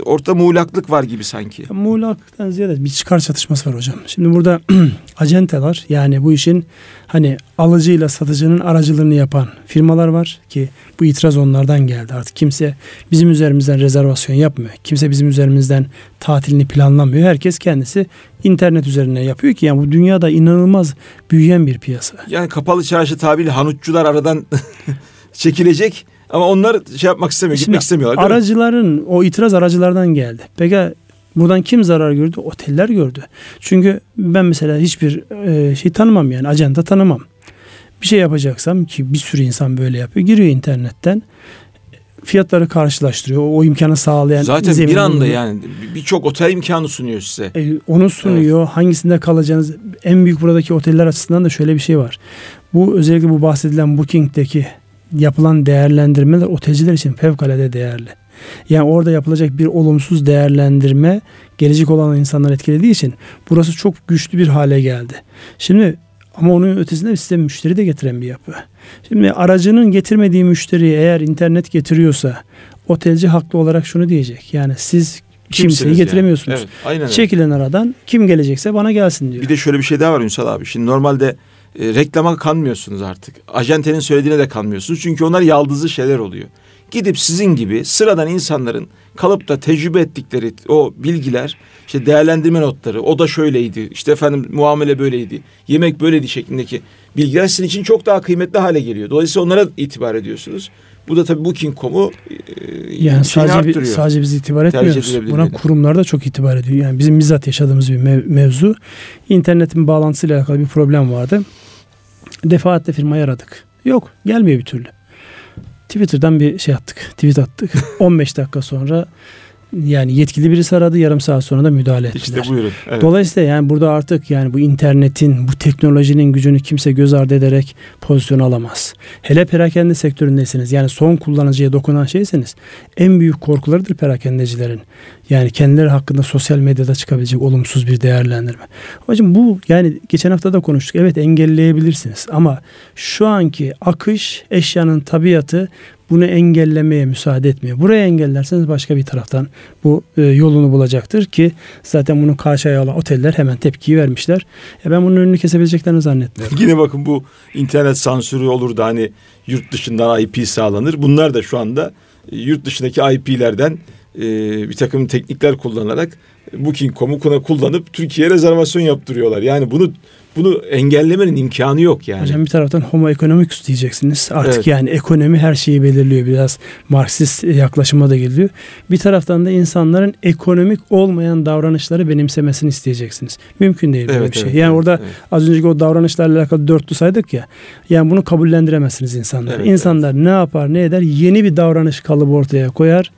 orta muğlaklık var gibi sanki. Ya, muğlaklıktan ziyade bir çıkar çatışması var hocam. Şimdi burada acenteler yani bu işin hani alıcıyla satıcının aracılığını yapan firmalar var ki bu itiraz onlardan geldi. Artık kimse bizim üzerimizden rezervasyon yapmıyor. Kimse bizim üzerimizden tatilini planlamıyor. Herkes kendisi internet üzerine yapıyor ki yani bu dünyada inanılmaz büyüyen bir piyasa. Yani kapalı çarşı tabiri hanutçular aradan çekilecek ama onlar şey yapmak istemiyor, Şimdi gitmek istemiyorlar. Aracıların o itiraz aracılardan geldi. Peki buradan kim zarar gördü? Oteller gördü. Çünkü ben mesela hiçbir e, şey tanımam yani ajanda tanımam. Bir şey yapacaksam ki bir sürü insan böyle yapıyor. Giriyor internetten fiyatları karşılaştırıyor. O, o imkanı sağlayan Zaten bir anda yani birçok otel imkanı sunuyor size. E, onu sunuyor. Evet. Hangisinde kalacağınız en büyük buradaki oteller açısından da şöyle bir şey var. Bu özellikle bu bahsedilen Booking'deki yapılan değerlendirmeler otelciler için fevkalade değerli. Yani orada yapılacak bir olumsuz değerlendirme gelecek olan insanlar etkilediği için burası çok güçlü bir hale geldi. Şimdi ama onun ötesinde size müşteri de getiren bir yapı. Şimdi aracının getirmediği müşteriyi eğer internet getiriyorsa otelci haklı olarak şunu diyecek. Yani siz kimseyi getiremiyorsunuz. Yani. Evet, aynen Çekilen aradan kim gelecekse bana gelsin diyor. Bir de şöyle bir şey daha var Ünsal abi. Şimdi normalde e, reklama kanmıyorsunuz artık. Ajentenin söylediğine de kanmıyorsunuz. Çünkü onlar yaldızlı şeyler oluyor. Gidip sizin gibi sıradan insanların kalıp da tecrübe ettikleri o bilgiler, işte değerlendirme notları, o da şöyleydi, işte efendim muamele böyleydi, yemek böyleydi şeklindeki bilgiler sizin için çok daha kıymetli hale geliyor. Dolayısıyla onlara itibar ediyorsunuz. Bu da tabii Booking.com'u e, yani sadece, bi, sadece biz itibar etmiyoruz. Buna kurumlar da çok itibar ediyor. Yani bizim bizzat yaşadığımız bir mev- mevzu. İnternetin bağlantısıyla alakalı bir problem vardı. Defaatle firmayı aradık. Yok gelmiyor bir türlü. Twitter'dan bir şey attık. Tweet attık. 15 dakika sonra yani yetkili birisi aradı yarım saat sonra da müdahale ettiler. İşte buyurun. Evet. Dolayısıyla yani burada artık yani bu internetin, bu teknolojinin gücünü kimse göz ardı ederek pozisyon alamaz. Hele perakende sektöründesiniz yani son kullanıcıya dokunan şeyseniz en büyük korkularıdır perakendecilerin. Yani kendileri hakkında sosyal medyada çıkabilecek olumsuz bir değerlendirme. Hocam bu yani geçen hafta da konuştuk. Evet engelleyebilirsiniz ama şu anki akış eşyanın tabiatı bunu engellemeye müsaade etmiyor. Buraya engellerseniz başka bir taraftan bu e, yolunu bulacaktır ki zaten bunu karşıya alan oteller hemen tepkiyi vermişler. Ya ben bunun önünü kesebileceklerini zannetmiyorum. Yine bakın bu internet sansürü olur da hani yurt dışından IP sağlanır. Bunlar da şu anda e, yurt dışındaki IP'lerden e, bir takım teknikler kullanarak Booking.com'u kullanıp Türkiye'ye rezervasyon yaptırıyorlar. Yani bunu bunu engellemenin imkanı yok yani. Hocam bir taraftan homo economicus diyeceksiniz. Artık evet. yani ekonomi her şeyi belirliyor. Biraz Marksist yaklaşıma da geliyor. Bir taraftan da insanların ekonomik olmayan davranışları benimsemesini isteyeceksiniz. Mümkün değil böyle evet, bir şey. Evet, yani evet, orada evet. az önceki o davranışlarla alakalı dörtlü saydık ya. Yani bunu kabullendiremezsiniz insanlar. Evet, İnsanlar evet. ne yapar ne eder yeni bir davranış kalıbı ortaya koyar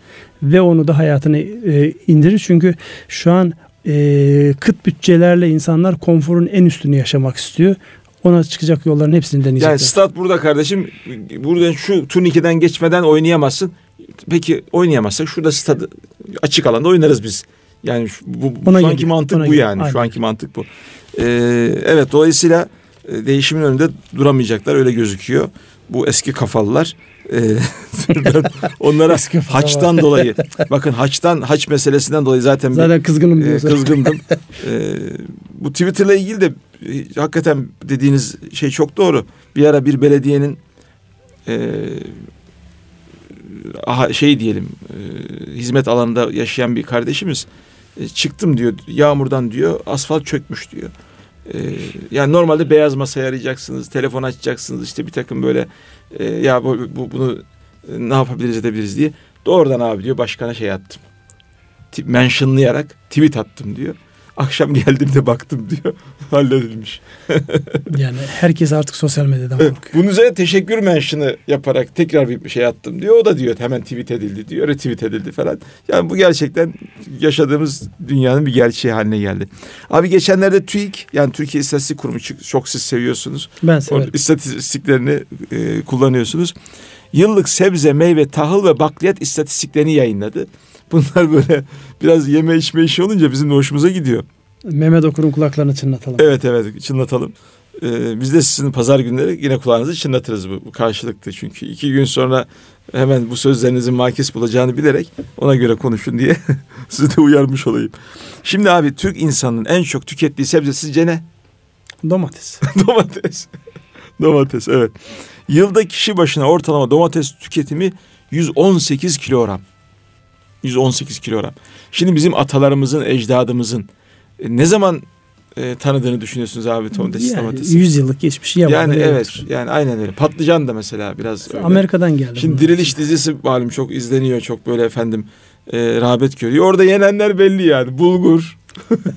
ve onu da hayatına e, indirir. Çünkü şu an e, kıt bütçelerle insanlar konforun en üstünü yaşamak istiyor. Ona çıkacak yolların hepsini deneyecekler. Yani stat burada kardeşim. Buradan şu turnikeden geçmeden oynayamazsın. Peki oynayamazsak şurada stadı açık alanda oynarız biz. Yani şu, bu, Ona şu anki mantık Ona bu yani. Aynen. Şu anki mantık bu. Ee, evet dolayısıyla e, değişimin önünde duramayacaklar öyle gözüküyor. Bu eski kafalılar ee, onlara haçtan dolayı bakın haçtan haç meselesinden dolayı zaten zaten bir, kızgınım diyorsun. E, kızgındım. e, bu Twitter'la ilgili de e, hakikaten dediğiniz şey çok doğru. Bir ara bir belediyenin e, aha, şey diyelim e, hizmet alanında yaşayan bir kardeşimiz e, çıktım diyor yağmurdan diyor asfalt çökmüş diyor. E, yani normalde beyaz masa arayacaksınız, telefon açacaksınız işte bir takım böyle e, ya bu, bu bunu ne yapabiliriz edebiliriz diye. Doğrudan abi diyor başkana şey attım. Mentionlayarak tweet attım diyor. Akşam geldim de baktım diyor. Halledilmiş. yani herkes artık sosyal medyadan korkuyor. Bunun üzerine teşekkür mention'ı yaparak tekrar bir şey attım diyor. O da diyor hemen tweet edildi diyor. Retweet edildi falan. Yani bu gerçekten yaşadığımız dünyanın bir gerçeği haline geldi. Abi geçenlerde TÜİK yani Türkiye İstatistik Kurumu çok siz seviyorsunuz. Ben severim. O istatistiklerini e, kullanıyorsunuz. Yıllık sebze, meyve, tahıl ve bakliyat istatistiklerini yayınladı. Bunlar böyle biraz yeme içme işi olunca bizim de hoşumuza gidiyor. Mehmet Okur'un kulaklarını çınlatalım. Evet evet çınlatalım. Ee, biz de sizin pazar günleri yine kulağınızı çınlatırız bu, bu karşılıklı. Çünkü iki gün sonra hemen bu sözlerinizin makis bulacağını bilerek ona göre konuşun diye sizi de uyarmış olayım. Şimdi abi Türk insanının en çok tükettiği sebze sizce ne? Domates. domates. domates evet. Yılda kişi başına ortalama domates tüketimi 118 kilogram. 118 kilogram. Şimdi bizim atalarımızın, ecdadımızın e, ne zaman e, tanıdığını düşünüyorsunuz abi domates yani, domatesi? 100 yıllık geçmişi yabancı. Yani evet yani aynen öyle. Patlıcan da mesela biraz öyle. Amerika'dan geldi. Şimdi Diriliş dizisi malum çok izleniyor çok böyle efendim e, rağbet görüyor. Orada yenenler belli yani. Bulgur,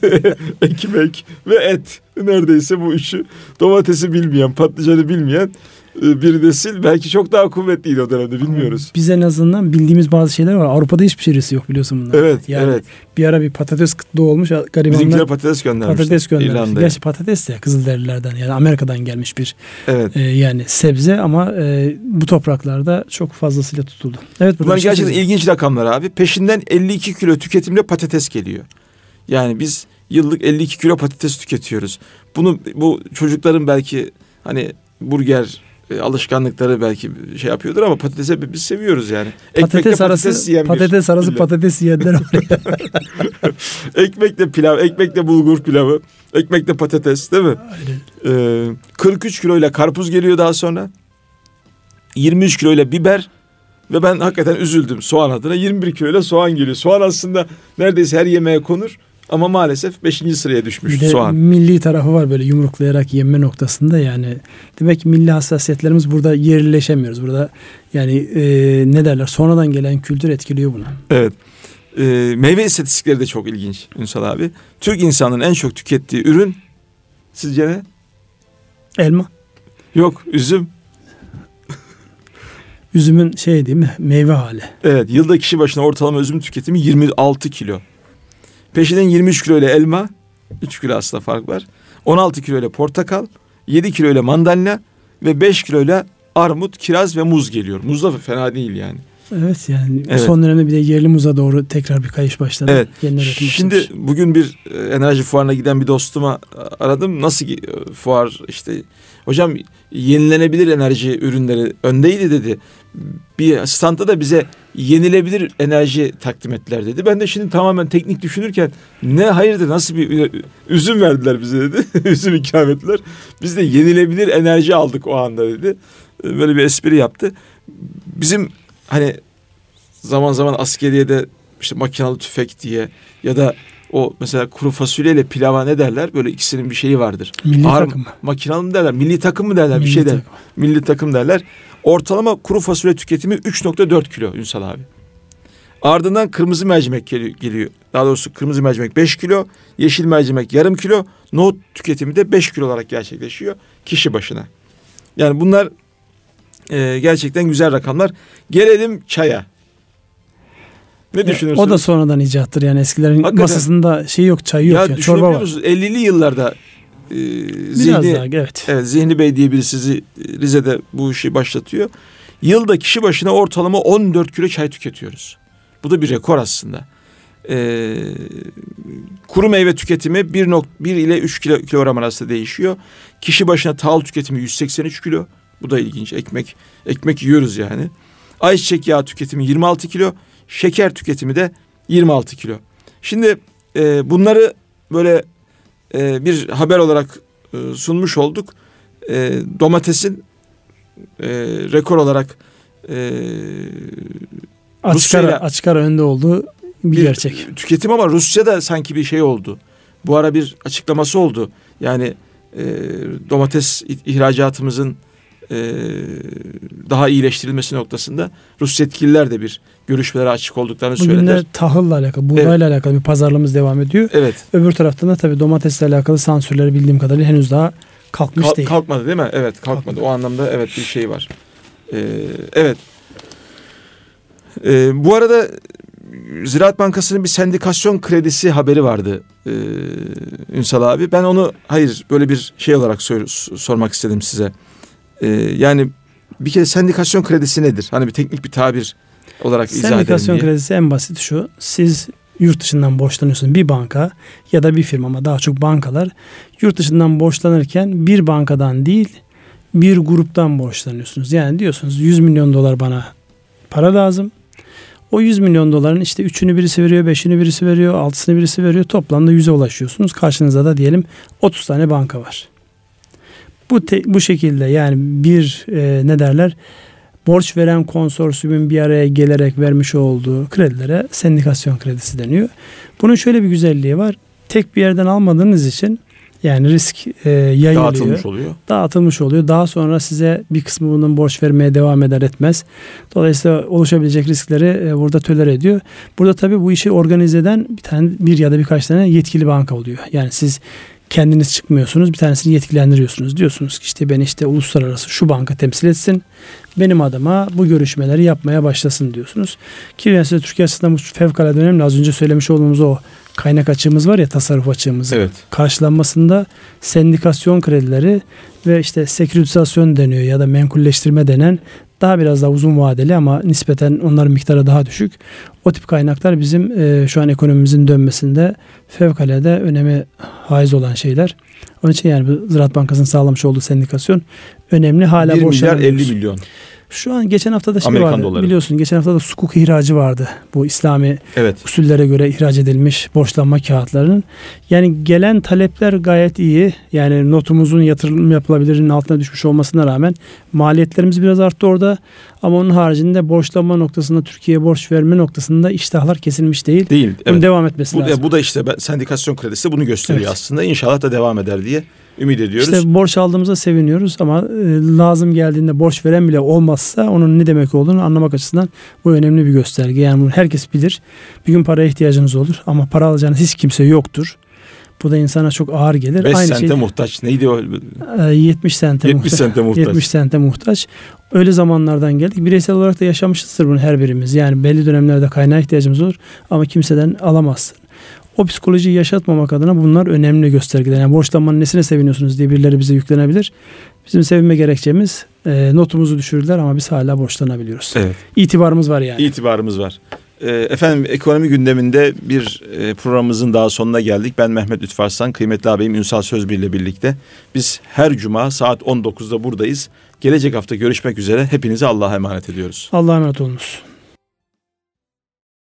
ekmek ve et. Neredeyse bu üçü domatesi bilmeyen, patlıcanı bilmeyen bir nesil belki çok daha kuvvetliydi o dönemde bilmiyoruz. Biz en azından bildiğimiz bazı şeyler var. Avrupa'da hiçbir şeysi yok biliyorsun bunlar. Evet, yani evet. Bir ara bir patates kıtlığı olmuş. Garibanlar Bizimkiler patates göndermiş. Patates göndermiş. İrlanda'ya. Gerçi patates de Kızılderililerden yani Amerika'dan gelmiş bir Evet. e, yani sebze ama e, bu topraklarda çok fazlasıyla tutuldu. Evet Bunlar şey gerçekten söyleyeyim. ilginç rakamlar abi. Peşinden 52 kilo tüketimle patates geliyor. Yani biz yıllık 52 kilo patates tüketiyoruz. Bunu bu çocukların belki hani burger e, alışkanlıkları belki şey yapıyordur ama patatese biz seviyoruz yani. Patates arası yiyen bir patates arası millet. patates yiyenler var. ekmekle pilav, ekmekle bulgur pilavı, ekmekle patates değil mi? Aynen. Ee, 43 kiloyla karpuz geliyor daha sonra. 23 kiloyla biber ve ben hakikaten üzüldüm soğan adına. 21 kiloyla soğan geliyor. Soğan aslında neredeyse her yemeğe konur ama maalesef 5. sıraya düşmüş Bir de soğan. milli tarafı var böyle yumruklayarak yeme noktasında yani. Demek ki milli hassasiyetlerimiz burada yerleşemiyoruz. Burada yani e, ne derler sonradan gelen kültür etkiliyor bunu. Evet. Ee, meyve istatistikleri de çok ilginç Ünsal abi. Türk insanının en çok tükettiği ürün sizce ne? Elma. Yok üzüm. Üzümün şey değil mi meyve hali. Evet yılda kişi başına ortalama üzüm tüketimi 26 kilo. Peşinden 23 kilo ile elma. 3 kilo aslında fark var. 16 kilo ile portakal. 7 kilo ile mandalina. Ve 5 kilo ile armut, kiraz ve muz geliyor. Muz da fena değil yani. Evet yani Evet. son dönemde bir de yerli muza doğru tekrar bir kayış başladı. Evet. Yeni Şimdi başlamış. bugün bir e, enerji fuarına giden bir dostuma e, aradım. Nasıl ki, e, fuar işte hocam yenilenebilir enerji ürünleri öndeydi dedi. Bir standa da bize yenilebilir enerji takdim ettiler dedi. Ben de şimdi tamamen teknik düşünürken ne hayırdır nasıl bir üzüm verdiler bize dedi. üzüm ikram ettiler. Biz de yenilebilir enerji aldık o anda dedi. Böyle bir espri yaptı. Bizim hani zaman zaman askeriyede işte makinalı tüfek diye ya da o mesela kuru fasulyeyle pilava ne derler? Böyle ikisinin bir şeyi vardır. milli Ağır- takım. Makinalı mı derler? Milli takım mı derler? bir Milli şey der. takım. Milli takım derler. Ortalama kuru fasulye tüketimi 3.4 kilo Ünsal abi. Ardından kırmızı mercimek geliyor, geliyor. Daha doğrusu kırmızı mercimek 5 kilo, yeşil mercimek yarım kilo, nohut tüketimi de 5 kilo olarak gerçekleşiyor kişi başına. Yani bunlar e, gerçekten güzel rakamlar. Gelelim çaya. Ne E, düşünüyorsunuz? O da sonradan icattır yani eskilerin Hakikaten. masasında şey yok çay yok ya, ya, çorba var. musunuz? 50'li yıllarda e, Biraz zihni, daha evet. Evet Zihni Bey diye birisi sizi Rize'de bu işi başlatıyor. Yılda kişi başına ortalama 14 kilo çay tüketiyoruz. Bu da bir rekor aslında. Ee, kuru meyve tüketimi 1.1 ile 3 kilo, kilogram arasında değişiyor. Kişi başına tahıl tüketimi 183 kilo. Bu da ilginç. Ekmek ekmek yiyoruz yani. Ayçiçek yağı tüketimi 26 kilo. Şeker tüketimi de 26 kilo. Şimdi e, bunları böyle e, bir haber olarak e, sunmuş olduk. E, domatesin e, rekor olarak e, Açık ara, açık ara önde olduğu bir, gerçek. tüketim ama Rusya'da sanki bir şey oldu. Bu ara bir açıklaması oldu. Yani e, domates ihracatımızın e, daha iyileştirilmesi noktasında Rus yetkililer de bir görüşmelere açık olduklarını Bugün de söylediler. tahılla alakalı, buğdayla alakalı bir pazarlığımız devam ediyor. Evet. Öbür taraftan da tabii domatesle alakalı sansürleri bildiğim kadarıyla henüz daha kalkmış Kalk- değil. kalkmadı değil mi? Evet kalkmadı. Kalkmadı. O anlamda evet bir şey var. Ee, evet. Ee, bu arada Ziraat Bankası'nın bir sendikasyon kredisi haberi vardı ee, Ünsal abi. Ben onu hayır böyle bir şey olarak sor- sormak istedim size. Ee, yani bir kere sendikasyon kredisi nedir? Hani bir teknik bir tabir olarak izah edelim Sendikasyon kredisi en basit şu. Siz yurt dışından borçlanıyorsunuz bir banka ya da bir firma ama daha çok bankalar yurt dışından borçlanırken bir bankadan değil bir gruptan borçlanıyorsunuz. Yani diyorsunuz 100 milyon dolar bana para lazım. O 100 milyon doların işte üçünü birisi veriyor, beşini birisi veriyor, altısını birisi veriyor. Toplamda 100'e ulaşıyorsunuz. Karşınızda da diyelim 30 tane banka var. Bu te, bu şekilde yani bir e, ne derler borç veren konsorsiyumun bir araya gelerek vermiş olduğu kredilere sendikasyon kredisi deniyor. Bunun şöyle bir güzelliği var. Tek bir yerden almadığınız için yani risk e, yayılıyor. Dağıtılmış oluyor. Dağıtılmış oluyor. Daha sonra size bir kısmı bunun borç vermeye devam eder etmez. Dolayısıyla oluşabilecek riskleri e, burada tolere ediyor. Burada tabii bu işi organize eden bir tane bir ya da birkaç tane yetkili banka oluyor. Yani siz kendiniz çıkmıyorsunuz. Bir tanesini yetkilendiriyorsunuz. Diyorsunuz ki işte ben işte uluslararası şu banka temsil etsin. Benim adıma bu görüşmeleri yapmaya başlasın diyorsunuz. Ki mesela Türkiye açısından bu fevkalade önemli. Az önce söylemiş olduğumuz o kaynak açığımız var ya tasarruf açığımız. Evet. Karşılanmasında sendikasyon kredileri ve işte seküritizasyon deniyor ya da menkulleştirme denen daha biraz daha uzun vadeli ama nispeten onların miktarı daha düşük. O tip kaynaklar bizim e, şu an ekonomimizin dönmesinde fevkalade önemi haiz olan şeyler. Onun için yani bu Ziraat Bankası'nın sağlamış olduğu sendikasyon önemli. Hala 1 milyar 50 milyon. Şu an geçen hafta da şey Amerikan vardı doları. biliyorsun geçen hafta da sukuk ihracı vardı. Bu İslami Evet. usullere göre ihraç edilmiş borçlanma kağıtlarının. Yani gelen talepler gayet iyi. Yani notumuzun yatırım yapılabilirinin altına düşmüş olmasına rağmen maliyetlerimiz biraz arttı orada. Ama onun haricinde borçlanma noktasında Türkiye'ye borç verme noktasında iştahlar kesilmiş değil. Değil. Bunun Evet. devam etmesi Bu, lazım. da, bu da işte ben- sendikasyon kredisi bunu gösteriyor Evet. aslında. İnşallah da devam eder diye ümit ediyoruz. İşte borç aldığımızda seviniyoruz ama e, lazım geldiğinde borç veren bile olmazsa onun ne demek olduğunu anlamak açısından bu önemli bir gösterge. Yani bunu herkes bilir. Bir gün paraya ihtiyacınız olur ama para alacağınız hiç kimse yoktur. Bu da insana çok ağır gelir. 5 Aynı sente şey muhtaç. Neydi o? e, 70 sente 70 muhtaç. sente muhtaç. 70 sente muhtaç. Öyle zamanlardan geldik. Bireysel olarak da yaşamışızdır bunu her birimiz. Yani belli dönemlerde kaynağa ihtiyacımız olur ama kimseden alamazsın. O psikolojiyi yaşatmamak adına bunlar önemli göstergeler. Yani borçlanmanın nesine seviniyorsunuz diye birileri bize yüklenebilir. Bizim sevinme gerekçemiz e, notumuzu düşürdüler ama biz hala borçlanabiliyoruz. Evet. İtibarımız var yani. İtibarımız var. Ee, efendim ekonomi gündeminde bir e, programımızın daha sonuna geldik. Ben Mehmet Lütfü Arslan, kıymetli abim Ünsal Sözbir ile birlikte. Biz her cuma saat 19'da buradayız. Gelecek hafta görüşmek üzere. Hepinize Allah'a emanet ediyoruz. Allah'a emanet olunuz.